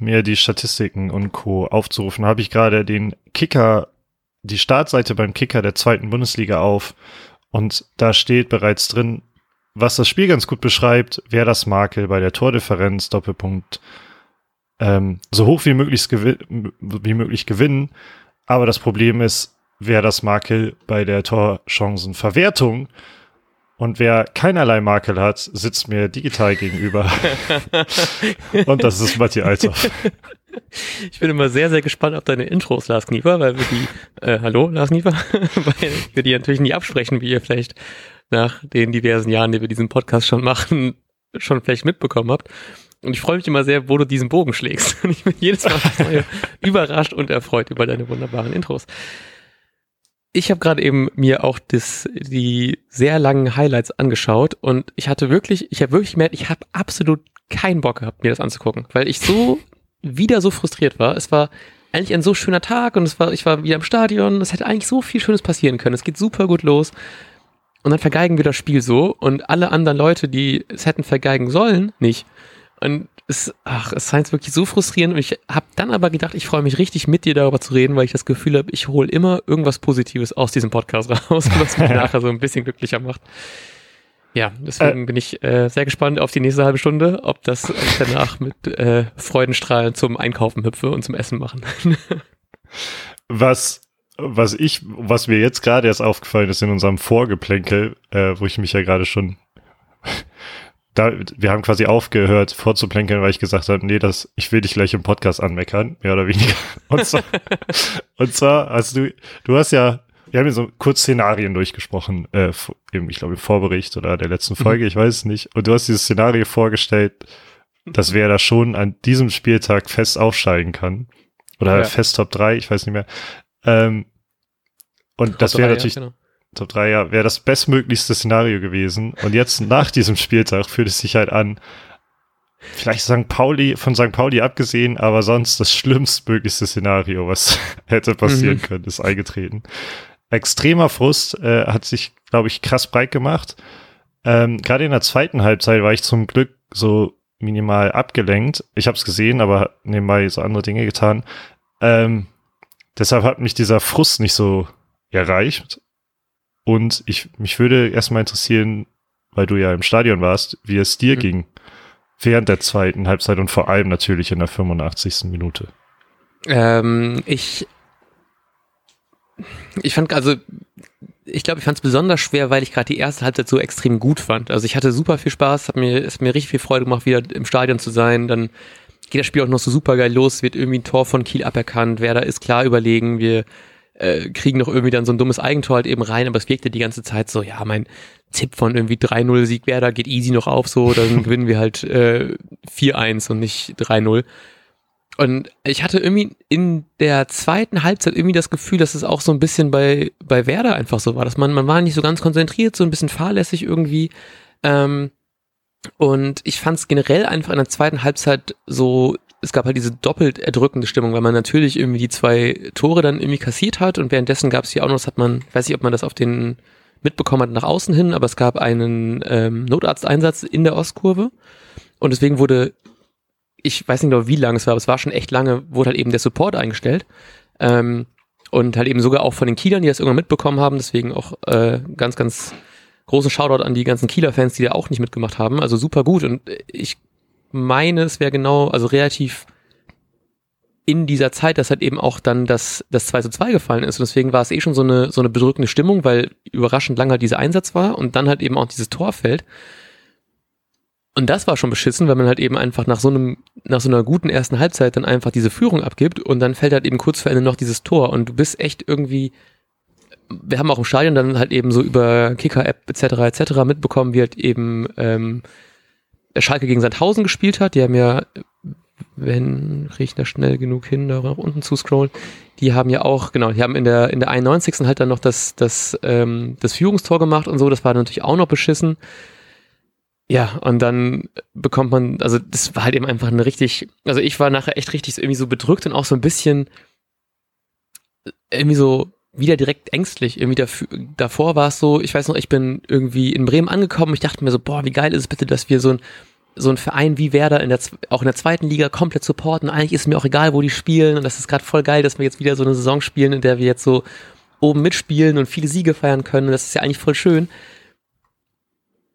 mir die Statistiken und Co. aufzurufen, habe ich gerade den Kicker, die Startseite beim Kicker der zweiten Bundesliga auf und da steht bereits drin, was das Spiel ganz gut beschreibt, wer das Makel bei der Tordifferenz, Doppelpunkt, ähm, so hoch wie möglich, wie möglich gewinnen. Aber das Problem ist, wer das Makel bei der Torchancenverwertung und wer keinerlei Makel hat, sitzt mir digital gegenüber. und das ist Matti Althoff. Ich bin immer sehr, sehr gespannt auf deine Intros, Lars Kniefer, weil wir die, äh, hallo, Lars Kniefer, weil wir die natürlich nie absprechen, wie ihr vielleicht nach den diversen Jahren, die wir diesen Podcast schon machen, schon vielleicht mitbekommen habt. Und ich freue mich immer sehr, wo du diesen Bogen schlägst. Und ich bin jedes Mal überrascht und erfreut über deine wunderbaren Intros. Ich habe gerade eben mir auch das, die sehr langen Highlights angeschaut und ich hatte wirklich, ich habe wirklich gemerkt, ich habe absolut keinen Bock gehabt, mir das anzugucken, weil ich so wieder so frustriert war. Es war eigentlich ein so schöner Tag und es war, ich war wieder im Stadion. Es hätte eigentlich so viel Schönes passieren können. Es geht super gut los. Und dann vergeigen wir das Spiel so und alle anderen Leute, die es hätten vergeigen sollen, nicht. Und es, ach, es scheint wirklich so frustrierend. Und ich habe dann aber gedacht, ich freue mich richtig mit dir darüber zu reden, weil ich das Gefühl habe, ich hole immer irgendwas Positives aus diesem Podcast raus, was mich nachher so ein bisschen glücklicher macht. Ja, deswegen äh, bin ich äh, sehr gespannt auf die nächste halbe Stunde, ob das ich danach mit äh, Freudenstrahlen zum Einkaufen hüpfe und zum Essen machen. was was ich, was mir jetzt gerade erst aufgefallen ist in unserem Vorgeplänkel, äh, wo ich mich ja gerade schon, da, wir haben quasi aufgehört vorzuplänkeln, weil ich gesagt habe, nee, das, ich will dich gleich im Podcast anmeckern, mehr oder weniger. Und zwar, und zwar hast du, du hast ja, wir haben ja so kurz Szenarien durchgesprochen, äh, eben, ich glaube, im Vorbericht oder der letzten Folge, mhm. ich weiß es nicht. Und du hast dieses Szenario vorgestellt, dass wer da schon an diesem Spieltag fest aufsteigen kann. Oder ja. fest Top 3, ich weiß nicht mehr. Ähm, und das wäre natürlich, ja, genau. Top 3, ja, wäre das bestmöglichste Szenario gewesen. Und jetzt nach diesem Spieltag fühlt es sich halt an, vielleicht St. Pauli, von St. Pauli abgesehen, aber sonst das schlimmstmöglichste Szenario, was hätte passieren mhm. können, ist eingetreten. Extremer Frust äh, hat sich, glaube ich, krass breit gemacht. Ähm, Gerade in der zweiten Halbzeit war ich zum Glück so minimal abgelenkt. Ich habe es gesehen, aber nebenbei so andere Dinge getan. Ähm, Deshalb hat mich dieser Frust nicht so erreicht. Und ich, mich würde erstmal interessieren, weil du ja im Stadion warst, wie es dir mhm. ging während der zweiten Halbzeit und vor allem natürlich in der 85. Minute. Ähm, ich, ich fand also, ich glaube, ich fand es besonders schwer, weil ich gerade die erste Halbzeit so extrem gut fand. Also ich hatte super viel Spaß, hat mir, es hat mir richtig viel Freude gemacht, wieder im Stadion zu sein. Dann geht das Spiel auch noch so super geil los, wird irgendwie ein Tor von Kiel aberkannt, wer da ist klar überlegen, wir äh, kriegen noch irgendwie dann so ein dummes Eigentor halt eben rein, aber es wirkte die ganze Zeit so, ja, mein Tipp von irgendwie 3-0 Sieg Werder geht easy noch auf, so, dann gewinnen wir halt äh, 4-1 und nicht 3-0. Und ich hatte irgendwie in der zweiten Halbzeit irgendwie das Gefühl, dass es auch so ein bisschen bei, bei Werder einfach so war, dass man, man war nicht so ganz konzentriert, so ein bisschen fahrlässig irgendwie. Ähm, und ich fand es generell einfach in der zweiten Halbzeit so, es gab halt diese doppelt erdrückende Stimmung, weil man natürlich irgendwie die zwei Tore dann irgendwie kassiert hat und währenddessen gab es ja auch noch, das hat man, ich weiß nicht, ob man das auf den mitbekommen hat nach außen hin, aber es gab einen ähm, Notarzteinsatz in der Ostkurve und deswegen wurde, ich weiß nicht genau wie lange es war, aber es war schon echt lange, wurde halt eben der Support eingestellt. Ähm, und halt eben sogar auch von den Kielern, die das irgendwann mitbekommen haben, deswegen auch äh, ganz, ganz großen Shoutout an die ganzen Kieler-Fans, die da auch nicht mitgemacht haben. Also super gut. Und ich meine, es wäre genau, also relativ in dieser Zeit, dass halt eben auch dann das, das 2 zu 2 gefallen ist. Und deswegen war es eh schon so eine, so eine bedrückende Stimmung, weil überraschend lang halt dieser Einsatz war und dann halt eben auch dieses Tor fällt. Und das war schon beschissen, weil man halt eben einfach nach so einem, nach so einer guten ersten Halbzeit dann einfach diese Führung abgibt und dann fällt halt eben kurz vor Ende noch dieses Tor und du bist echt irgendwie wir haben auch im Stadion dann halt eben so über Kicker-App etc. etc. mitbekommen, wie halt eben ähm, Schalke gegen Sandhausen gespielt hat. Die haben ja, wenn ich da schnell genug hin, da nach unten zu scrollen, die haben ja auch, genau, die haben in der in der 91. halt dann noch das, das, ähm, das Führungstor gemacht und so, das war natürlich auch noch beschissen. Ja, und dann bekommt man, also das war halt eben einfach eine richtig, also ich war nachher echt richtig irgendwie so bedrückt und auch so ein bisschen irgendwie so wieder direkt ängstlich. Irgendwie dafür, davor war es so, ich weiß noch, ich bin irgendwie in Bremen angekommen. Ich dachte mir so, boah, wie geil ist es bitte, dass wir so ein so ein Verein wie Werder in der, auch in der zweiten Liga komplett supporten. Eigentlich ist mir auch egal, wo die spielen. Und das ist gerade voll geil, dass wir jetzt wieder so eine Saison spielen, in der wir jetzt so oben mitspielen und viele Siege feiern können. Und das ist ja eigentlich voll schön.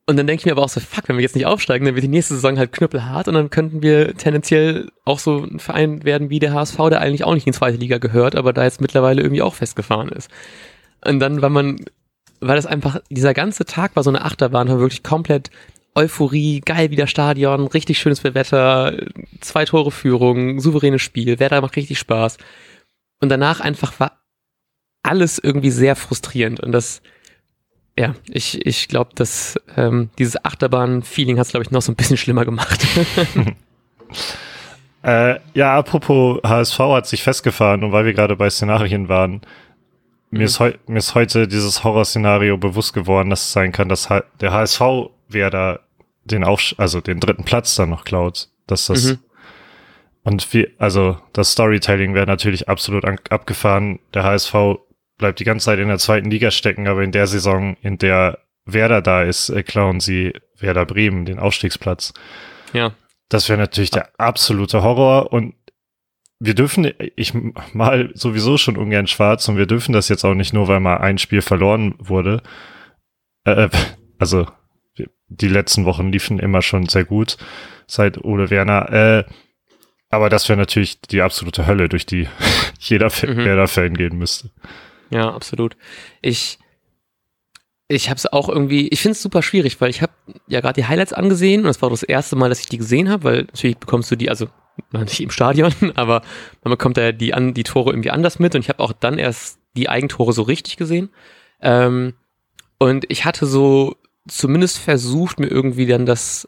Und dann denke ich mir aber auch so, fuck, wenn wir jetzt nicht aufsteigen, dann wird die nächste Saison halt knüppelhart und dann könnten wir tendenziell auch so ein Verein werden wie der HSV, der eigentlich auch nicht in die zweite Liga gehört, aber da jetzt mittlerweile irgendwie auch festgefahren ist. Und dann, weil man, weil das einfach, dieser ganze Tag war so eine Achterbahn, war wirklich komplett Euphorie, geil wieder Stadion, richtig schönes Wetter, zwei Tore Führung, souveränes Spiel, Werder macht richtig Spaß. Und danach einfach war alles irgendwie sehr frustrierend und das, ja, ich, ich glaube, dass ähm, dieses Achterbahn-Feeling hat es, glaube ich, noch so ein bisschen schlimmer gemacht. äh, ja, apropos HSV hat sich festgefahren und weil wir gerade bei Szenarien waren, mhm. mir, ist mir ist heute dieses Horrorszenario bewusst geworden, dass es sein kann, dass der HSV wer da den Aufsch also den dritten Platz dann noch klaut. Dass das mhm. und wie, also das Storytelling wäre natürlich absolut abgefahren. Der HSV bleibt die ganze Zeit in der zweiten Liga stecken, aber in der Saison, in der Werder da ist, äh, klauen sie Werder Bremen den Aufstiegsplatz. Ja. Das wäre natürlich der absolute Horror und wir dürfen, ich mal sowieso schon ungern schwarz und wir dürfen das jetzt auch nicht nur, weil mal ein Spiel verloren wurde. Äh, also die letzten Wochen liefen immer schon sehr gut seit Ole Werner. Äh, aber das wäre natürlich die absolute Hölle, durch die jeder mhm. Werder-Fan gehen müsste. Ja, absolut. Ich, ich habe es auch irgendwie, ich finde es super schwierig, weil ich habe ja gerade die Highlights angesehen und das war das erste Mal, dass ich die gesehen habe, weil natürlich bekommst du die, also nicht im Stadion, aber man bekommt da die, an, die Tore irgendwie anders mit und ich habe auch dann erst die Eigentore so richtig gesehen. Ähm, und ich hatte so zumindest versucht, mir irgendwie dann das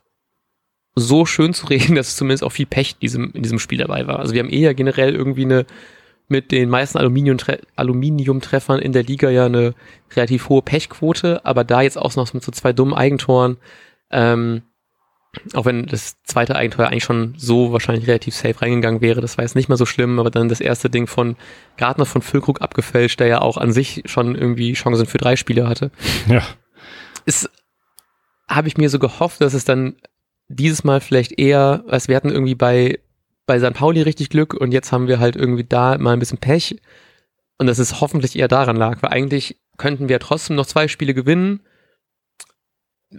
so schön zu reden, dass zumindest auch viel Pech diesem, in diesem Spiel dabei war. Also wir haben eher generell irgendwie eine mit den meisten Aluminiumtreffern in der Liga ja eine relativ hohe Pechquote, aber da jetzt auch noch mit so zwei dummen Eigentoren, ähm, auch wenn das zweite Eigentor eigentlich schon so wahrscheinlich relativ safe reingegangen wäre, das war jetzt nicht mal so schlimm, aber dann das erste Ding von Gartner von Füllkrug abgefälscht, der ja auch an sich schon irgendwie Chancen für drei Spiele hatte. Ja. Ist, habe ich mir so gehofft, dass es dann dieses Mal vielleicht eher, als wir hatten irgendwie bei bei St. Pauli richtig Glück und jetzt haben wir halt irgendwie da mal ein bisschen Pech. Und dass es hoffentlich eher daran lag, weil eigentlich könnten wir trotzdem noch zwei Spiele gewinnen.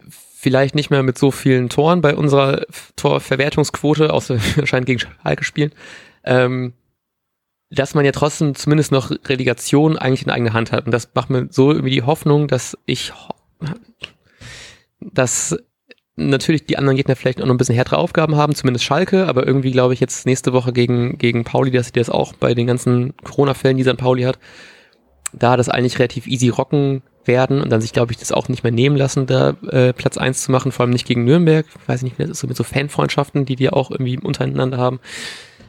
Vielleicht nicht mehr mit so vielen Toren bei unserer Torverwertungsquote, außer wir scheinen gegen Schalke spielen. Ähm, dass man ja trotzdem zumindest noch Relegation eigentlich in eigener Hand hat. Und das macht mir so irgendwie die Hoffnung, dass ich, dass natürlich die anderen Gegner vielleicht auch noch ein bisschen härtere Aufgaben haben, zumindest Schalke, aber irgendwie glaube ich jetzt nächste Woche gegen, gegen Pauli, dass die das auch bei den ganzen Corona-Fällen, die St. Pauli hat, da das eigentlich relativ easy rocken werden und dann sich, glaube ich, das auch nicht mehr nehmen lassen, da äh, Platz eins zu machen, vor allem nicht gegen Nürnberg. Ich weiß nicht, wie das ist so mit so Fanfreundschaften, die wir auch irgendwie untereinander haben.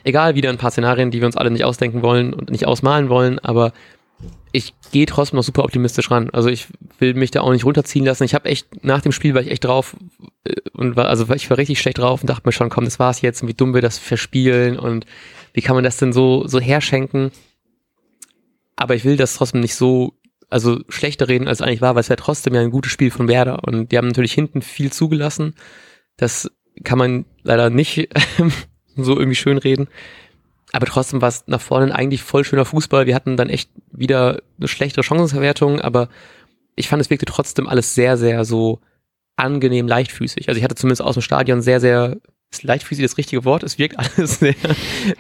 Egal, wieder ein paar Szenarien, die wir uns alle nicht ausdenken wollen und nicht ausmalen wollen, aber ich gehe trotzdem noch super optimistisch ran. Also ich will mich da auch nicht runterziehen lassen. Ich habe echt, nach dem Spiel war ich echt drauf äh, und war, also ich war richtig schlecht drauf und dachte mir schon, komm, das war's jetzt und wie dumm wir das verspielen und wie kann man das denn so, so herschenken. Aber ich will das trotzdem nicht so, also schlechter reden, als es eigentlich war, weil es wäre trotzdem ja ein gutes Spiel von Werder und die haben natürlich hinten viel zugelassen. Das kann man leider nicht so irgendwie schön reden. Aber trotzdem war es nach vorne eigentlich voll schöner Fußball. Wir hatten dann echt wieder eine schlechtere Chancenverwertung, aber ich fand, es wirkte trotzdem alles sehr, sehr so angenehm leichtfüßig. Also ich hatte zumindest aus dem Stadion sehr, sehr, ist leichtfüßig das richtige Wort? Es wirkt alles sehr,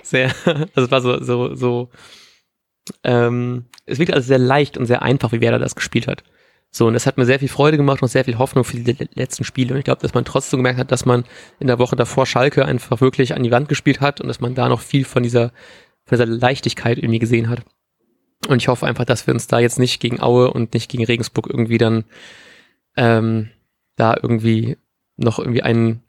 sehr, also es war so, so, so, ähm, es wirkt alles sehr leicht und sehr einfach, wie Werder das gespielt hat. So, und das hat mir sehr viel Freude gemacht und sehr viel Hoffnung für die letzten Spiele. Und ich glaube, dass man trotzdem gemerkt hat, dass man in der Woche davor Schalke einfach wirklich an die Wand gespielt hat und dass man da noch viel von dieser, von dieser Leichtigkeit irgendwie gesehen hat. Und ich hoffe einfach, dass wir uns da jetzt nicht gegen Aue und nicht gegen Regensburg irgendwie dann ähm, da irgendwie noch irgendwie einen,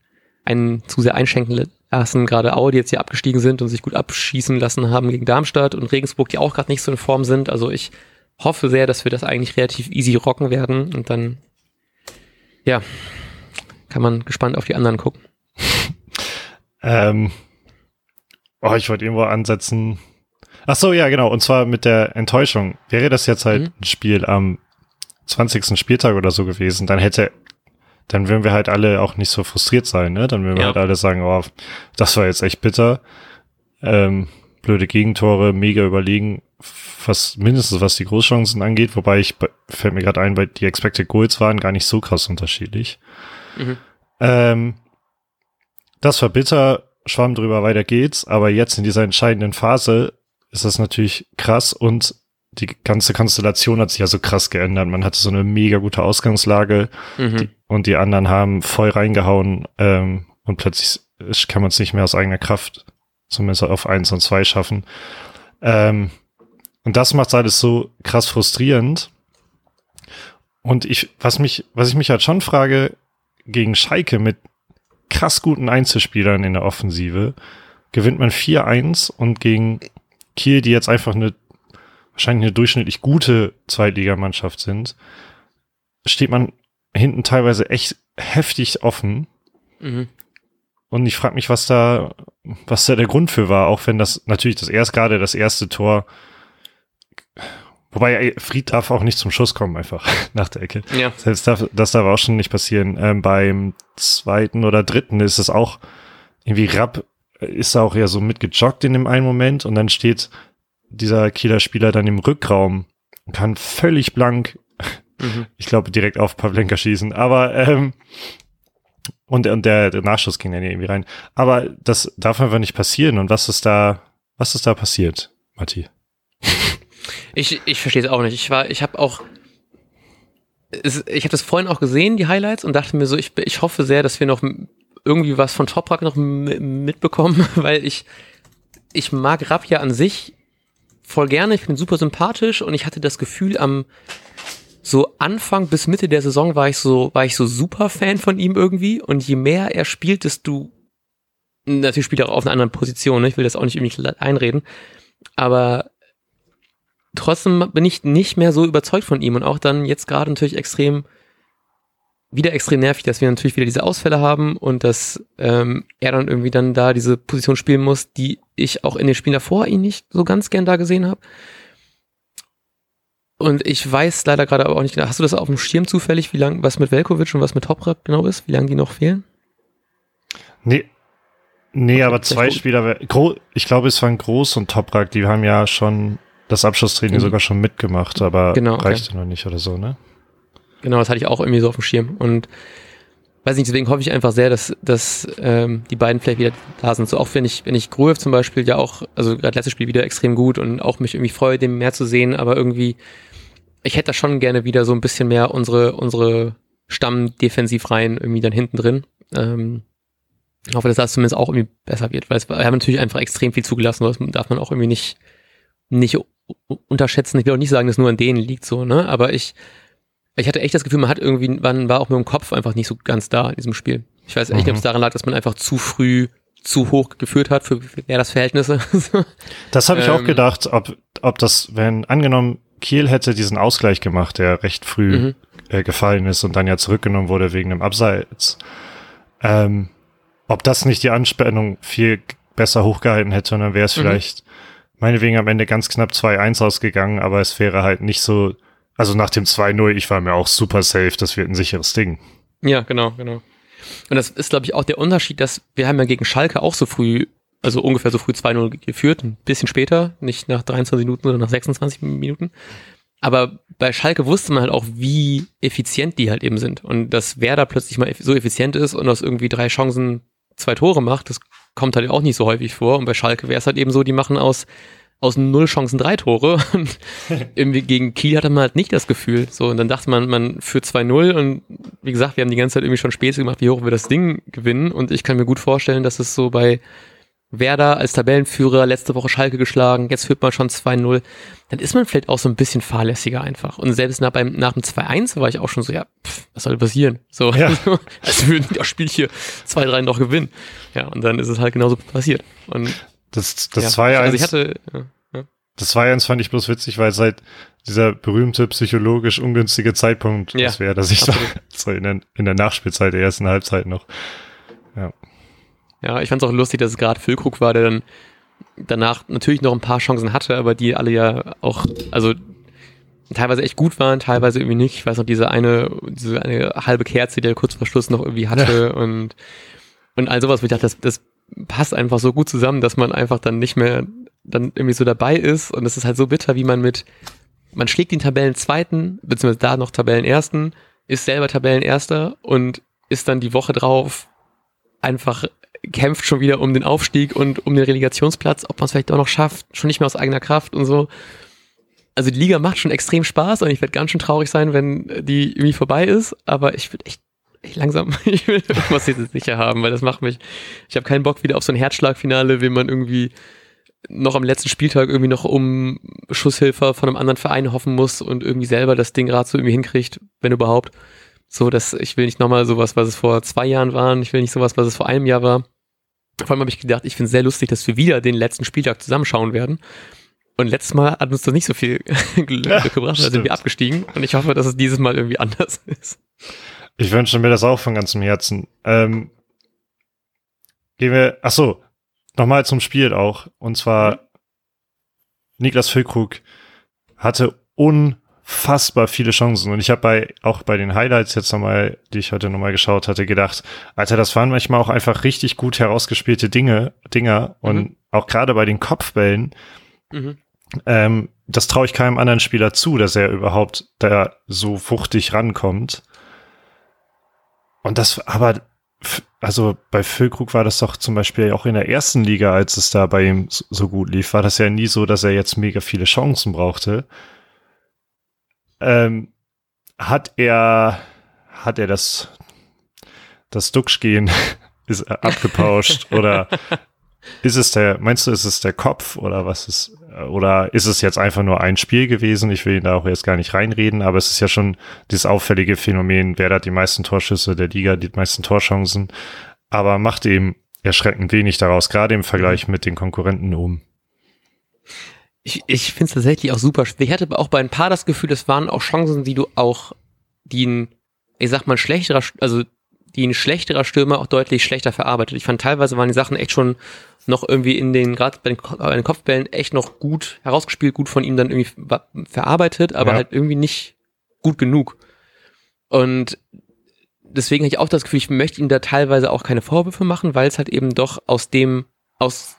einen zu sehr einschenken lassen. Gerade Aue, die jetzt hier abgestiegen sind und sich gut abschießen lassen haben gegen Darmstadt und Regensburg, die auch gerade nicht so in Form sind. Also ich hoffe sehr, dass wir das eigentlich relativ easy rocken werden und dann, ja, kann man gespannt auf die anderen gucken. ähm, oh, ich wollte irgendwo ansetzen. Ach so, ja, genau. Und zwar mit der Enttäuschung. Wäre das jetzt halt mhm. ein Spiel am 20. Spieltag oder so gewesen, dann hätte dann würden wir halt alle auch nicht so frustriert sein, ne? Dann würden wir Ja. halt alle sagen, oh, das war jetzt echt bitter. Ähm, blöde Gegentore, mega überlegen, was mindestens was die Großchancen angeht, wobei ich fällt mir gerade ein, weil die Expected Goals waren gar nicht so krass unterschiedlich. Mhm. Ähm, das war bitter, schwamm drüber, weiter geht's, aber jetzt in dieser entscheidenden Phase ist das natürlich krass und die ganze Konstellation hat sich ja so krass geändert. Man hatte so eine mega gute Ausgangslage Mhm. und die anderen haben voll reingehauen ähm, und plötzlich kann man es nicht mehr aus eigener Kraft zumindest auf eins und zwei schaffen. Ähm, und das macht alles so krass frustrierend. Und ich, was mich, was ich mich halt schon frage, gegen Schalke mit krass guten Einzelspielern in der Offensive gewinnt man 4-1 und gegen Kiel, die jetzt einfach eine wahrscheinlich eine durchschnittlich gute Zweitligamannschaft sind, steht man hinten teilweise echt heftig offen. Mhm. Und ich frage mich, was da, was da der Grund für war, auch wenn das natürlich das erst gerade das erste Tor, wobei Fried darf auch nicht zum Schuss kommen, einfach nach der Ecke. Ja. Selbst darf, das darf auch schon nicht passieren. Ähm, beim zweiten oder dritten ist es auch irgendwie Rapp äh, ist auch eher so mitgejoggt in dem einen Moment und dann steht dieser Kieler Spieler dann im Rückraum und kann völlig blank, Mhm. ich glaube, direkt auf Pavlenka schießen. Aber ähm, und, und der, der Nachschuss ging dann irgendwie rein. Aber das darf einfach nicht passieren. Und was ist da, was ist da passiert, Matti? Ich, ich verstehe es auch nicht. Ich war, ich habe auch, ich habe das vorhin auch gesehen, die Highlights, und dachte mir so, ich, ich hoffe sehr, dass wir noch irgendwie was von Toprak noch mitbekommen, weil ich, ich mag Rapp ja an sich voll gerne, ich bin super sympathisch und ich hatte das Gefühl, am so Anfang bis Mitte der Saison war ich so, war ich so super Fan von ihm irgendwie und je mehr er spielt, desto natürlich spielt er auch auf einer anderen Position, ne? ich will das auch nicht irgendwie einreden, aber trotzdem bin ich nicht mehr so überzeugt von ihm und auch dann jetzt gerade natürlich extrem, wieder extrem nervig, dass wir natürlich wieder diese Ausfälle haben und dass ähm, er dann irgendwie dann da diese Position spielen muss, die ich auch in den Spielen davor ihn nicht so ganz gern da gesehen habe. Und ich weiß leider gerade aber auch nicht genau, hast du das auf dem Schirm zufällig, wie lang, was mit Velkovic und was mit Toprak genau ist, wie lange die noch fehlen? Nee. Nee, Okay, aber zwei. Spieler, ich glaube, es waren Groß und Toprak, die haben ja schon das Abschlusstraining Mhm. sogar schon mitgemacht, aber Genau, okay. reichte noch nicht oder so, ne? Genau, das hatte ich auch irgendwie so auf dem Schirm. Und weiß nicht, deswegen hoffe ich einfach sehr, dass, dass ähm, die beiden vielleicht wieder da sind. So auch wenn ich, wenn ich Gruev zum Beispiel ja auch, also gerade letztes Spiel wieder extrem gut und auch mich irgendwie freue, dem mehr zu sehen, aber irgendwie, ich hätte da schon gerne wieder so ein bisschen mehr unsere, unsere Stammdefensivreihen irgendwie dann hinten drin. Ähm, hoffe, dass das zumindest auch irgendwie besser wird, weil es, wir haben natürlich einfach extrem viel zugelassen, das darf man auch irgendwie nicht, nicht unterschätzen. Ich will auch nicht sagen, dass nur an denen liegt, so, ne, aber ich, ich hatte echt das Gefühl, man hat irgendwie, man war auch mit dem Kopf einfach nicht so ganz da in diesem Spiel. Ich weiß echt nicht, Mhm. ob es daran lag, dass man einfach zu früh zu hoch geführt hat für ja, das Verhältnisse. Das habe ich auch Ähm. gedacht, ob, ob das, wenn angenommen, Kiel hätte diesen Ausgleich gemacht, der recht früh Mhm. äh, gefallen ist und dann ja zurückgenommen wurde wegen dem Abseits, ähm, ob das nicht die Anspannung viel besser hochgehalten hätte und dann wäre es Mhm. vielleicht meinetwegen am Ende ganz knapp 2-1 ausgegangen, aber es wäre halt nicht so, also nach dem 2-0, ich war mir auch super safe, das wird ein sicheres Ding. ja, genau, genau. Und das ist, glaube ich, auch der Unterschied, dass wir haben ja gegen Schalke auch so früh, also ungefähr so früh 2-0 geführt, ein bisschen später, nicht nach 23 Minuten, sondern nach 26 Minuten. Aber bei Schalke wusste man halt auch, wie effizient die halt eben sind. Und dass Werder plötzlich mal so effizient ist und aus irgendwie drei Chancen zwei Tore macht, das kommt halt auch nicht so häufig vor. Und bei Schalke wäre es halt eben so, die machen aus, aus null Chancen drei Tore. Und irgendwie gegen Kiel hatte man halt nicht das Gefühl. So, und dann dachte man, man führt 2-0 und wie gesagt, wir haben die ganze Zeit irgendwie schon Späße gemacht, wie hoch wir das Ding gewinnen. Und ich kann mir gut vorstellen, dass es so bei Werder als Tabellenführer letzte Woche Schalke geschlagen, jetzt führt man schon 2-0, dann ist man vielleicht auch so ein bisschen fahrlässiger einfach. Und selbst nach, beim, nach dem 2-1 war ich auch schon so, ja, pff, was soll passieren? So, Ja. als würden das Spiel hier 2-3 noch gewinnen. Ja, und dann ist es halt genauso passiert. Und Das, das ja, 2-1 also ich hatte, ja, Das 2-1 fand ich bloß witzig, weil seit dieser berühmte psychologisch ungünstige Zeitpunkt, Ja, das wäre, dass ich da absolut. so in der, in der Nachspielzeit der ersten Halbzeit noch. Ja, ich fand es auch lustig, dass es gerade Füllkrug war, der dann danach natürlich noch ein paar Chancen hatte, aber die alle ja auch, also teilweise echt gut waren, teilweise irgendwie nicht. Ich weiß noch, diese eine, diese eine halbe Kerze, die er kurz vor Schluss noch irgendwie hatte ja. und, und all sowas, wo ich dachte, das, das passt einfach so gut zusammen, dass man einfach dann nicht mehr dann irgendwie so dabei ist und es ist halt so bitter, wie man mit, man schlägt den Tabellenzweiten, beziehungsweise da noch Tabellenersten, ist selber Tabellenerster und ist dann die Woche drauf einfach kämpft schon wieder um den Aufstieg und um den Relegationsplatz, ob man es vielleicht auch noch schafft, schon nicht mehr aus eigener Kraft und so. Also die Liga macht schon extrem Spaß und ich werde ganz schön traurig sein, wenn die irgendwie vorbei ist, aber ich würde echt, echt langsam, ich will irgendwas sicher haben, weil das macht mich, ich habe keinen Bock wieder auf so ein Herzschlagfinale, will man irgendwie noch am letzten Spieltag irgendwie noch um Schusshilfe von einem anderen Verein hoffen muss und irgendwie selber das Ding gerade so irgendwie hinkriegt, wenn überhaupt. So, dass ich will nicht nochmal sowas, was es vor zwei Jahren war, ich will nicht sowas, was es vor einem Jahr war. Vor allem habe ich gedacht, ich finde es sehr lustig, dass wir wieder den letzten Spieltag zusammenschauen werden. Und letztes Mal hat uns das nicht so viel Glück ja, gebracht, da sind wir abgestiegen. Und ich hoffe, dass es dieses Mal irgendwie anders ist. Ich wünsche mir das auch von ganzem Herzen. Ähm, gehen wir, ach so, nochmal zum Spiel auch. Und zwar mhm. Niklas Füllkrug hatte unfassbar viele Chancen. Und ich habe bei auch bei den Highlights jetzt nochmal, die ich heute nochmal geschaut hatte, gedacht, Alter, das waren manchmal auch einfach richtig gut herausgespielte Dinge, Dinger. Und mhm. auch gerade bei den Kopfbällen, mhm. ähm, das traue ich keinem anderen Spieler zu, dass er überhaupt da so fuchtig rankommt. Und das, aber also bei Füllkrug war das doch zum Beispiel auch in der ersten Liga, als es da bei ihm so gut lief, war das ja nie so, dass er jetzt mega viele Chancen brauchte. Ähm, hat er, hat er das, das Duxch-Gehen ist abgepauscht oder ist es der, meinst du, ist es der Kopf oder was ist, oder ist es jetzt einfach nur ein Spiel gewesen? Ich will ihn da auch jetzt gar nicht reinreden, aber es ist ja schon dieses auffällige Phänomen, wer hat die meisten Torschüsse der Liga, die meisten Torchancen, aber macht eben erschreckend wenig daraus, gerade im Vergleich mit den Konkurrenten oben. Ich, ich finde es tatsächlich auch super schwer. Ich hatte auch bei ein paar das Gefühl, es waren auch Chancen, die du auch, die ein, ich sag mal, schlechterer, also die ein schlechterer Stürmer auch deutlich schlechter verarbeitet. Ich fand teilweise waren die Sachen echt schon noch irgendwie in den, gerade bei, bei, den Kopfbällen echt noch gut herausgespielt, gut von ihm dann irgendwie verarbeitet, aber ja. halt irgendwie nicht gut genug. Und deswegen habe ich auch das Gefühl, ich möchte ihm da teilweise auch keine Vorwürfe machen, weil es halt eben doch aus dem, aus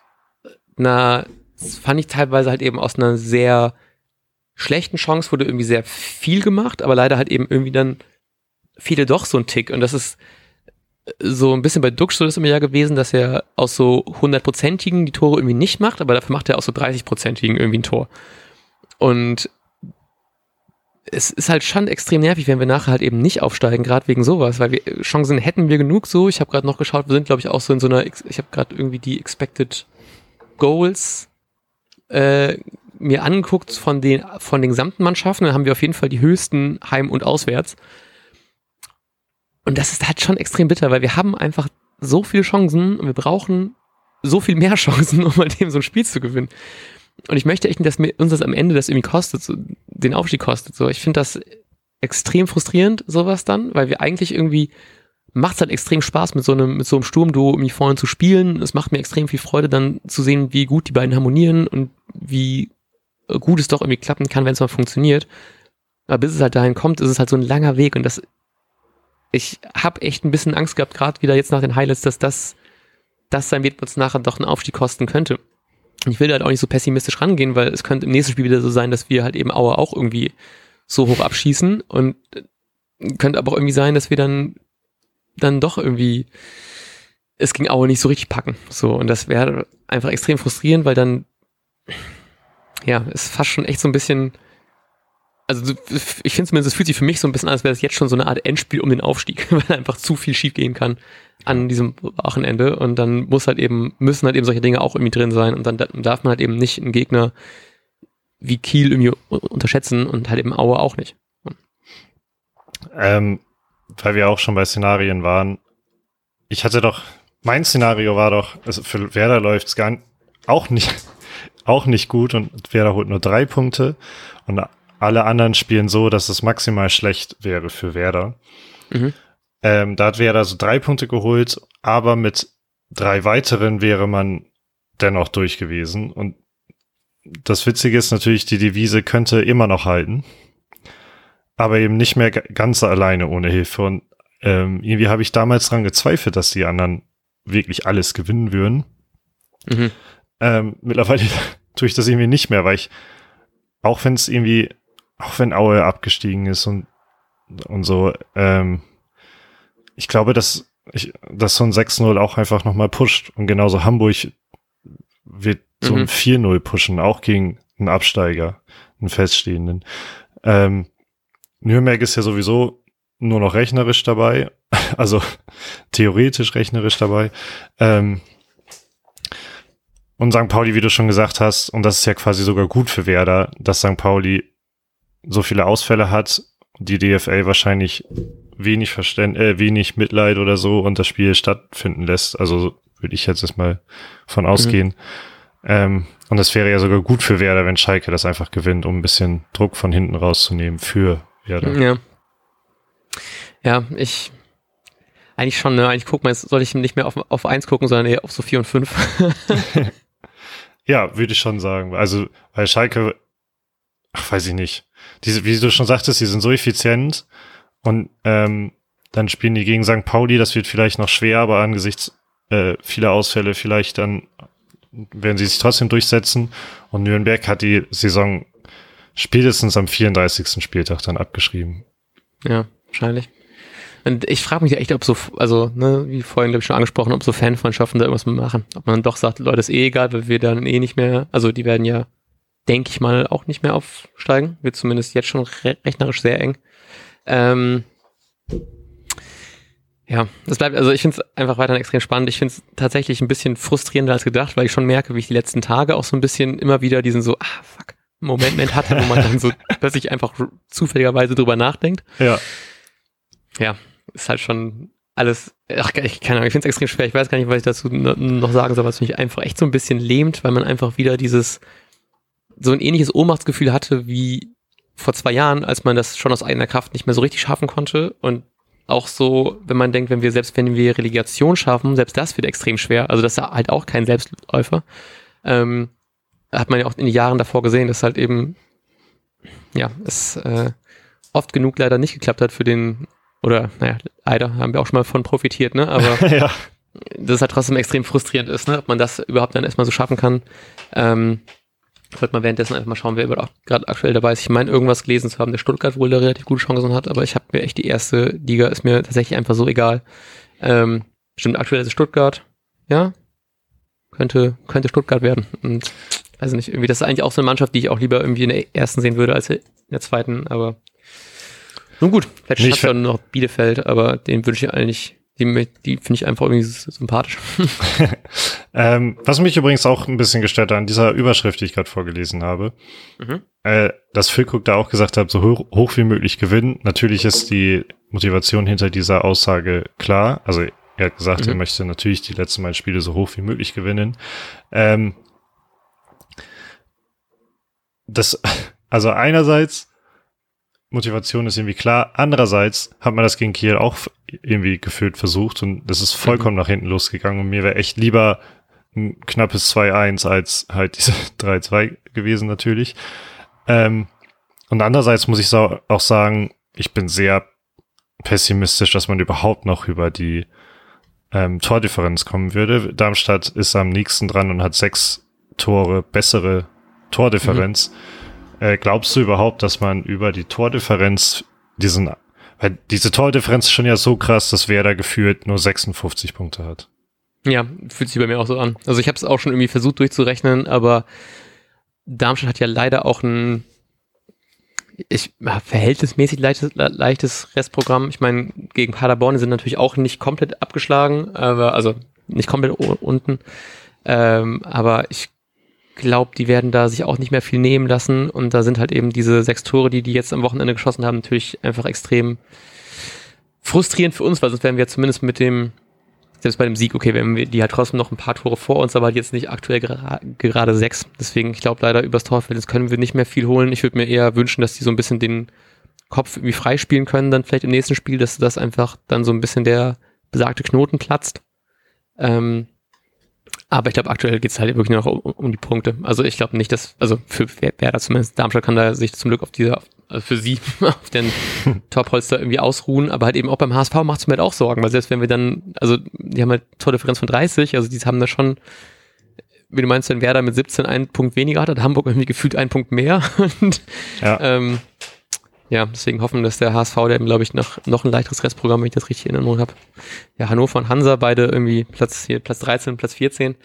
einer, fand ich teilweise halt eben aus einer sehr schlechten Chance wurde irgendwie sehr viel gemacht, aber leider halt eben irgendwie dann viele doch so ein Tick. Und das ist, so ein bisschen bei Duxch so ist immer ja gewesen, dass er aus so hundertprozentigen die Tore irgendwie nicht macht, aber dafür macht er aus so 30-prozentigen irgendwie ein Tor. Und es ist halt schon extrem nervig, wenn wir nachher halt eben nicht aufsteigen, gerade wegen sowas, weil wir Chancen hätten wir genug so. Ich habe gerade noch geschaut, wir sind glaube ich auch so in so einer, ich habe gerade irgendwie die Expected Goals äh, mir angeguckt von den von den gesamten Mannschaften. Dann haben wir auf jeden Fall die höchsten Heim und Auswärts. Und das ist halt schon extrem bitter, weil wir haben einfach so viele Chancen und wir brauchen so viel mehr Chancen, um mal dem so ein Spiel zu gewinnen. Und ich möchte echt nicht, dass uns das am Ende das irgendwie kostet, so, den Aufstieg kostet. So, ich finde das extrem frustrierend, sowas dann, weil wir eigentlich irgendwie macht es halt extrem Spaß, mit so einem, mit so einem Sturmduo irgendwie vorne zu spielen. Es macht mir extrem viel Freude, dann zu sehen, wie gut die beiden harmonieren und wie gut es doch irgendwie klappen kann, wenn es mal funktioniert. Aber bis es halt dahin kommt, ist es halt so ein langer Weg und das ich habe echt ein bisschen Angst gehabt, gerade wieder jetzt nach den Highlights, dass das, das sein wird, was nachher doch einen Aufstieg kosten könnte. Ich will halt auch nicht so pessimistisch rangehen, weil es könnte im nächsten Spiel wieder so sein, dass wir halt eben Aue auch irgendwie so hoch abschießen und könnte aber auch irgendwie sein, dass wir dann, dann doch irgendwie es ging Aue nicht so richtig packen. So, und das wäre einfach extrem frustrierend, weil dann, ja, ist fast schon echt so ein bisschen also ich finde zumindest, es fühlt sich für mich so ein bisschen an, als wäre es jetzt schon so eine Art Endspiel um den Aufstieg, weil einfach zu viel schief gehen kann an diesem Wochenende. Und dann muss halt eben, müssen halt eben solche Dinge auch irgendwie drin sein. Und dann darf man halt eben nicht einen Gegner wie Kiel irgendwie unterschätzen und halt eben Aue auch nicht. Ähm, weil wir auch schon bei Szenarien waren. Ich hatte doch, mein Szenario war doch, also für Werder läuft es gar auch nicht, auch nicht gut. Und Werder holt nur drei Punkte. Und alle anderen spielen so, dass es maximal schlecht wäre für Werder. Mhm. Ähm, da hat Werder so drei Punkte geholt, aber mit drei weiteren wäre man dennoch durch gewesen. Und das Witzige ist natürlich, die Devise könnte immer noch halten. aber eben nicht mehr ganz alleine ohne Hilfe. Und ähm, irgendwie habe ich damals dran gezweifelt, dass die anderen wirklich alles gewinnen würden. Mhm. Ähm, mittlerweile tue ich das irgendwie nicht mehr, weil ich, auch wenn es irgendwie, auch wenn Aue abgestiegen ist und, und so, ähm, ich glaube, dass, ich, dass so ein 6-0 auch einfach nochmal pusht. Und genauso Hamburg wird so ein 4-0 mhm. pushen, auch gegen einen Absteiger, einen Feststehenden. Ähm, Nürnberg ist ja sowieso nur noch rechnerisch dabei, also theoretisch rechnerisch dabei. Ähm, und St. Pauli, wie du schon gesagt hast, und das ist ja quasi sogar gut für Werder, dass St. Pauli so viele Ausfälle hat, die DFL wahrscheinlich wenig Verständ äh, wenig Mitleid oder so und das Spiel stattfinden lässt. Also würde ich jetzt erstmal von mhm. ausgehen. Mhm. Ähm, und das wäre ja sogar gut für Werder, wenn Schalke das einfach gewinnt, um ein bisschen Druck von hinten rauszunehmen für Werder. Ja. Ja, ich eigentlich schon, ne? Eigentlich guck mal, jetzt soll ich nicht mehr auf, auf eins gucken, sondern eher auf so vier und fünf. ja, würde ich schon sagen. Also, weil Schalke, ach, weiß ich nicht. Diese, wie du schon sagtest, die sind so effizient und ähm, dann spielen die gegen St. Pauli, das wird vielleicht noch schwer, aber angesichts äh, vieler Ausfälle vielleicht dann werden sie sich trotzdem durchsetzen. Und Nürnberg hat die Saison spätestens am 34. Spieltag dann abgeschrieben. Ja, wahrscheinlich. Und ich frage mich echt, ob so, also, ne, wie vorhin, glaube ich, schon angesprochen, ob so Fanfreundschaften da irgendwas machen. Ob man doch sagt, Leute, ist eh egal, weil wir dann eh nicht mehr, also die werden ja, denke ich mal, auch nicht mehr aufsteigen. Wird zumindest jetzt schon re rechnerisch sehr eng. Ähm, ja, das bleibt, also ich finde es einfach weiterhin extrem spannend. Ich finde es tatsächlich ein bisschen frustrierender als gedacht, weil ich schon merke, wie ich die letzten Tage auch so ein bisschen immer wieder diesen so, ah, fuck, Moment hatte, wo man dann so plötzlich einfach zufälligerweise drüber nachdenkt. Ja. Ja, ist halt schon alles, ach, ich keine Ahnung, ich finde es extrem schwer. Ich weiß gar nicht, was ich dazu noch sagen soll, was mich einfach echt so ein bisschen lähmt, weil man einfach wieder dieses, so ein ähnliches Ohnmachtsgefühl hatte wie vor zwei Jahren, als man das schon aus eigener Kraft nicht mehr so richtig schaffen konnte und auch so, wenn man denkt, wenn wir selbst wenn wir Relegation schaffen, selbst das wird extrem schwer. Also das ist halt auch kein Selbstläufer. Ähm, hat man ja auch in den Jahren davor gesehen, dass halt eben ja es äh, oft genug leider nicht geklappt hat für den oder, naja, leider haben wir auch schon mal von profitiert, ne? Aber ja. das ist halt trotzdem extrem frustrierend ist, ne? Ob man das überhaupt dann erstmal so schaffen kann. Ähm, wollte mal währenddessen einfach mal schauen, wer gerade aktuell dabei ist. Ich meine, irgendwas gelesen zu haben, der Stuttgart wohl da relativ gute Chancen hat, aber ich habe mir echt die erste Liga, ist mir tatsächlich einfach so egal. Ähm, stimmt, aktuell ist es Stuttgart, ja. Könnte, könnte Stuttgart werden. Und weiß nicht, irgendwie, das ist eigentlich auch so eine Mannschaft, die ich auch lieber irgendwie in der ersten sehen würde als in der zweiten, aber nun gut, vielleicht schafft er noch Bielefeld, aber den würde ich eigentlich, die, die finde ich einfach irgendwie sympathisch. ähm, was mich übrigens auch ein bisschen gestört hat an dieser Überschrift, die ich gerade vorgelesen habe, mhm. äh, dass Füllkrug da auch gesagt hat, so hoch, hoch wie möglich gewinnen. Natürlich ist die Motivation hinter dieser Aussage klar. Also er hat gesagt, mhm. er möchte natürlich die letzten beiden Spiele so hoch wie möglich gewinnen. Ähm, das, also einerseits Motivation ist irgendwie klar. Andererseits hat man das gegen Kiel auch irgendwie gefühlt versucht und das ist vollkommen mhm. nach hinten losgegangen und mir wäre echt lieber ein knappes 2-1 als halt diese 3-2 gewesen natürlich. Ähm, und andererseits muss ich auch sagen, ich bin sehr pessimistisch, dass man überhaupt noch über die ähm, Tordifferenz kommen würde. Darmstadt ist am nächsten dran und hat sechs Tore bessere Tordifferenz. Mhm. Äh, glaubst du überhaupt, dass man über die Tordifferenz diesen, weil diese Tordifferenz ist schon ja so krass, dass wer da gefühlt nur 56 Punkte hat? Ja, fühlt sich bei mir auch so an. Also ich habe es auch schon irgendwie versucht durchzurechnen, aber Darmstadt hat ja leider auch ein ich, verhältnismäßig leichtes, leichtes Restprogramm. Ich meine, gegen Paderborn sind natürlich auch nicht komplett abgeschlagen, aber also nicht komplett unten. Ähm, aber ich glaube, die werden da sich auch nicht mehr viel nehmen lassen. Und da sind halt eben diese sechs Tore, die die jetzt am Wochenende geschossen haben, natürlich einfach extrem frustrierend für uns, weil sonst wären wir zumindest mit dem, selbst bei dem Sieg, okay, wenn wir die halt trotzdem noch ein paar Tore vor uns, aber jetzt nicht aktuell gera gerade sechs. Deswegen, ich glaube leider übers Torverhältnis können wir nicht mehr viel holen. Ich würde mir eher wünschen, dass die so ein bisschen den Kopf irgendwie freispielen können, dann vielleicht im nächsten Spiel, dass das einfach dann so ein bisschen der besagte Knoten platzt. Ähm, aber ich glaube, aktuell geht es halt wirklich nur noch um, um, die Punkte. Also ich glaube nicht, dass, also für Werder zumindest, Darmstadt kann da sich zum Glück auf diese also für sie auf den Top-Holster irgendwie ausruhen, aber halt eben auch beim HSV macht es mir halt auch Sorgen, weil selbst wenn wir dann, also die haben halt Tordifferenz von 30, also die haben da schon, wie du meinst, wenn Werder mit 17 einen Punkt weniger hat, hat Hamburg irgendwie gefühlt einen Punkt mehr und Ja. ähm, ja, deswegen hoffen, dass der HSV, der glaube ich noch, noch ein leichteres Restprogramm, wenn ich das richtig in Erinnerung habe. Ja, Hannover und Hansa, beide irgendwie Platz hier, Platz 13, Platz 14.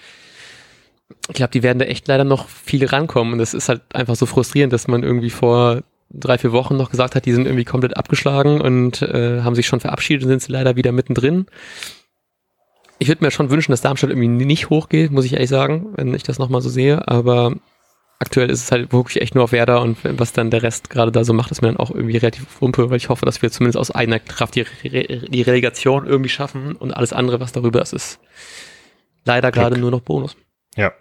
Ich glaube, die werden da echt leider noch viel rankommen. Und das ist halt einfach so frustrierend, dass man irgendwie vor drei, vier Wochen noch gesagt hat, die sind irgendwie komplett abgeschlagen und äh, haben sich schon verabschiedet und sind leider wieder mittendrin. Ich würde mir schon wünschen, dass Darmstadt irgendwie nicht hochgeht, muss ich ehrlich sagen, wenn ich das nochmal so sehe. Aber aktuell ist es halt wirklich echt nur auf Werder und was dann der Rest gerade da so macht, ist mir dann auch irgendwie relativ wumpe, weil ich hoffe, dass wir zumindest aus eigener Kraft die, Re die Relegation irgendwie schaffen und alles andere, was darüber ist, ist leider gerade nur noch Bonus. Ja,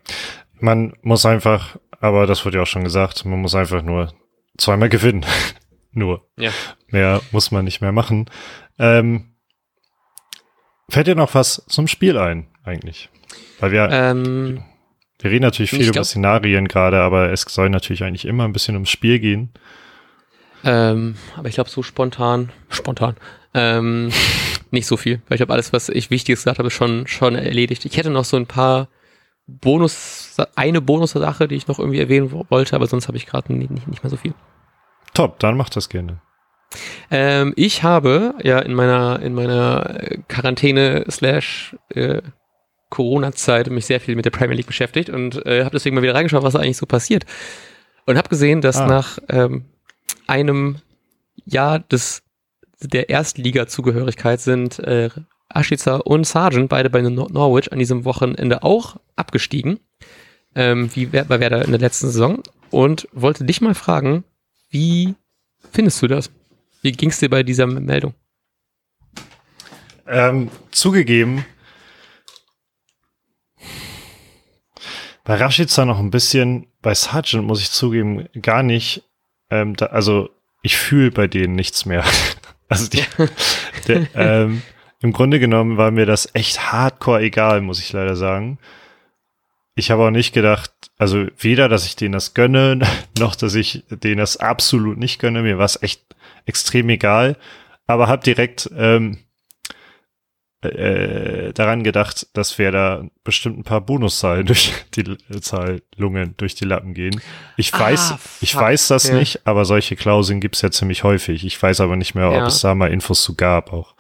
man muss einfach, aber das wurde ja auch schon gesagt, man muss einfach nur zweimal gewinnen. nur. Ja. Mehr muss man nicht mehr machen. Ähm, fällt dir noch was zum Spiel ein, eigentlich? Weil wir, Ähm, wir reden natürlich viel ich über glaub- Szenarien gerade, aber es soll natürlich eigentlich immer ein bisschen ums Spiel gehen. ähm, aber ich glaube, so spontan, spontan, ähm, nicht so viel, weil ich glaube, alles, was ich Wichtiges gesagt habe, schon, schon erledigt. Ich hätte noch so ein paar Bonus, eine Bonus-Sache, die ich noch irgendwie erwähnen wo- wollte, aber sonst habe ich gerade nicht, nicht, nicht mehr so viel. Top, dann macht das gerne. Ähm, ich habe ja in meiner in meiner äh, Quarantäne slash äh, Corona-Zeit mich sehr viel mit der Premier League beschäftigt und äh, habe deswegen mal wieder reingeschaut, was da eigentlich so passiert. Und habe gesehen, dass Ah. nach ähm, einem Jahr des der Erstliga-Zugehörigkeit sind äh, Ashica und Sargent, beide bei Nor Norwich, an diesem Wochenende auch abgestiegen, ähm, wie wer- bei Werder in der letzten Saison. Und wollte dich mal fragen, wie findest du das? Wie ging es dir bei dieser Meldung? Ähm, zugegeben, bei Rashica noch ein bisschen, bei Sargent muss ich zugeben, gar nicht, ähm, da, also ich fühle bei denen nichts mehr. also die, der, ähm, im Grunde genommen war mir das echt hardcore egal, muss ich leider sagen. Ich habe auch nicht gedacht, also weder, dass ich denen das gönne, noch, dass ich denen das absolut nicht gönne. Mir war es echt extrem egal, aber habe direkt ähm, äh, daran gedacht, dass wir da bestimmt ein paar Bonuszahlen durch die Zahlungen durch die Lappen gehen. Ich Ah, weiß, ich fuck, weiß das ja. nicht, aber solche Klauseln gibt's ja ziemlich häufig. Ich weiß aber nicht mehr, ob Ja. es da mal Infos zu gab auch.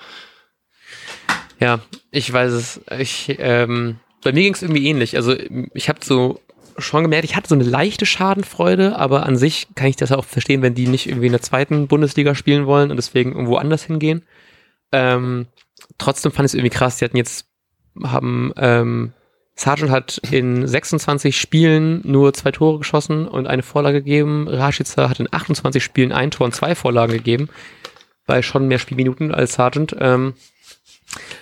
Ja, ich weiß es. Ich, ähm, bei mir ging es irgendwie ähnlich. Also ich habe so schon gemerkt, ich hatte so eine leichte Schadenfreude, aber an sich kann ich das auch verstehen, wenn die nicht irgendwie in der zweiten Bundesliga spielen wollen und deswegen irgendwo anders hingehen. Ähm, trotzdem fand ich es irgendwie krass. Die hatten jetzt, haben, ähm, Sargent hat in 26 Spielen nur zwei Tore geschossen und eine Vorlage gegeben. Rashica hat in 28 Spielen ein Tor und zwei Vorlagen gegeben. Bei schon mehr Spielminuten als Sargent. Ähm,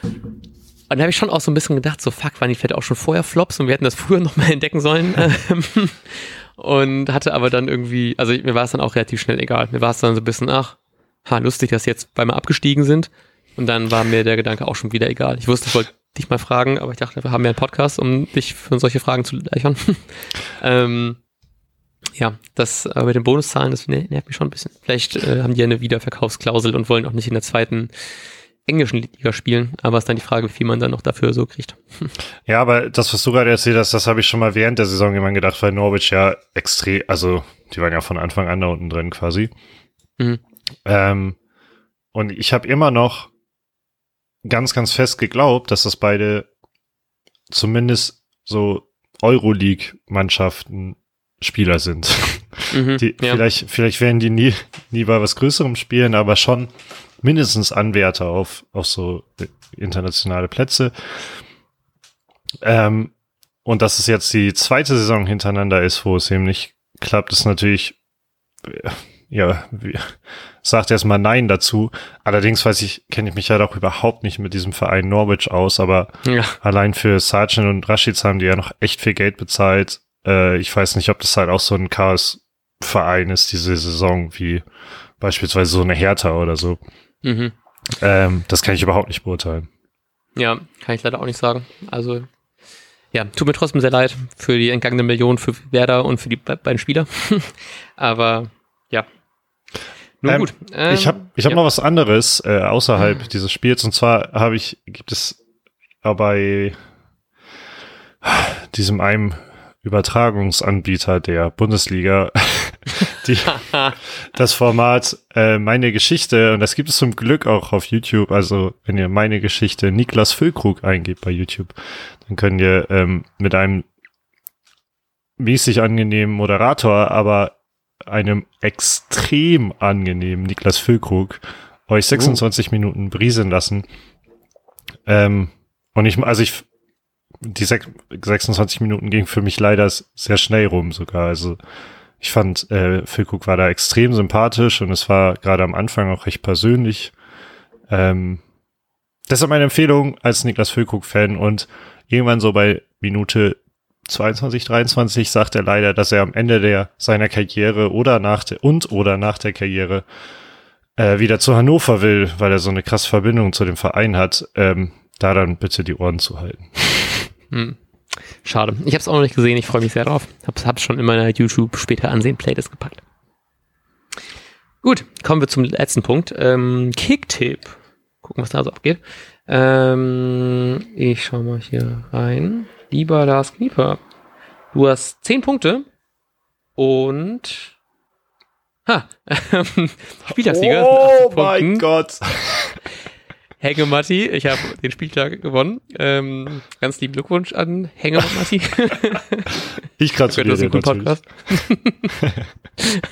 und da habe ich schon auch so ein bisschen gedacht, so fuck, waren die vielleicht auch schon vorher Flops und wir hätten das früher noch mal entdecken sollen. Und hatte aber dann irgendwie, also mir war es dann auch relativ schnell egal. Mir war es dann so ein bisschen, ach, ha, lustig, dass jetzt bei mir abgestiegen sind. Und dann war mir der Gedanke auch schon wieder egal. Ich wusste, ich wollte dich mal fragen, aber ich dachte, wir haben ja einen Podcast, um dich für solche Fragen zu löchern. ähm, ja, das aber mit den Bonuszahlen, das ner- nervt mich schon ein bisschen. Vielleicht äh, haben die ja eine Wiederverkaufsklausel und wollen auch nicht in der zweiten englischen Liga spielen, aber es ist dann die Frage, wie viel man dann noch dafür so kriegt. Ja, aber das, was du gerade erzählt hast, das habe ich schon mal während der Saison immer gedacht, weil Norwich ja extrem, also die waren ja von Anfang an da unten drin quasi. Mhm. Ähm, und ich habe immer noch ganz, ganz fest geglaubt, dass das beide zumindest so Euroleague-Mannschaften Spieler sind. Mhm, Die, ja. vielleicht, vielleicht werden die nie, nie bei was Größerem spielen, aber schon mindestens Anwärter auf, auf so internationale Plätze. Ähm, und dass es jetzt die zweite Saison hintereinander ist, wo es eben nicht klappt, ist natürlich, äh, ja, wie, sagt erstmal Nein dazu. Allerdings weiß ich, kenne ich mich halt auch überhaupt nicht mit diesem Verein Norwich aus, aber ja. allein für Sargent und Rashids haben die ja noch echt viel Geld bezahlt. Äh, ich weiß nicht, ob das halt auch so ein Chaos-Verein ist, diese Saison, wie beispielsweise so eine Hertha oder so. Mhm. Ähm, das kann ich überhaupt nicht beurteilen. Ja, kann ich leider auch nicht sagen. Also, ja, tut mir trotzdem sehr leid für die entgangene Million für Werder und für die be beiden Spieler. Aber ja, Nun Ähm, gut. ich habe ich hab ja. noch was anderes äh, außerhalb dieses Spiels und zwar habe ich, gibt es bei diesem einem Übertragungsanbieter der Bundesliga die, das Format äh, Meine Geschichte und das gibt es zum Glück auch auf YouTube. Also wenn ihr Meine Geschichte Niklas Füllkrug eingebt bei YouTube, dann könnt ihr ähm, mit einem mäßig angenehmen Moderator, aber einem extrem angenehmen Niklas Füllkrug euch 26 Minuten brieseln lassen. Ähm, und ich, also ich, die sech- 26 Minuten ging für mich leider sehr schnell rum sogar. Also ich fand, äh, Füllkrug war da extrem sympathisch und es war gerade am Anfang auch recht persönlich. Ähm, deshalb meine Empfehlung als Niklas Füllkrug-Fan und irgendwann so bei Minute 22, 23 sagt er leider, dass er am Ende der seiner Karriere oder nach der und oder nach der Karriere äh, wieder zu Hannover will, weil er so eine krasse Verbindung zu dem Verein hat. Ähm, da dann bitte die Ohren zu halten. Hm. Schade. Ich habe es auch noch nicht gesehen. Ich freue mich sehr drauf. Hab's, hab's schon in meiner YouTube später ansehen Playlist gepackt. Gut, kommen wir zum letzten Punkt. Ähm, Kicktipp. Gucken, was da so abgeht. Ähm, ich schau mal hier rein. Lieber Lars Knieper. Du hast 10 Punkte und Ha, Spieltagssieger. 18 Punkten. Gott. Henge Matti, ich habe den Spieltag gewonnen. Ähm, ganz lieben Glückwunsch an Henge Matti. Ich Du gratuliere hast dir einen coolen natürlich. Podcast.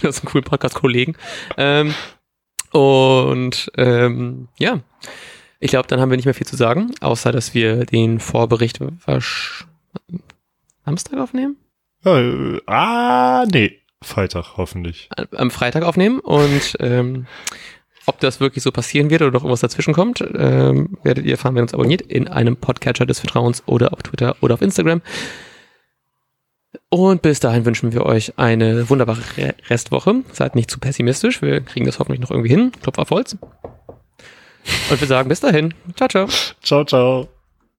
du hast einen coolen Podcast-Kollegen. Ähm, und ähm, ja, ich glaube, dann haben wir nicht mehr viel zu sagen, außer dass wir den Vorbericht Samstag aufnehmen? Äh, ah, nee. Freitag hoffentlich. Am- Am Freitag aufnehmen und ähm, ob das wirklich so passieren wird oder noch irgendwas dazwischen kommt, ähm, werdet ihr erfahren, wenn ihr uns abonniert in einem Podcatcher des Vertrauens oder auf Twitter oder auf Instagram. Und bis dahin wünschen wir euch eine wunderbare Re Restwoche. Seid nicht zu pessimistisch. Wir kriegen das hoffentlich noch irgendwie hin. Klopf auf Holz. Und wir sagen bis dahin. Ciao, ciao. Ciao, ciao.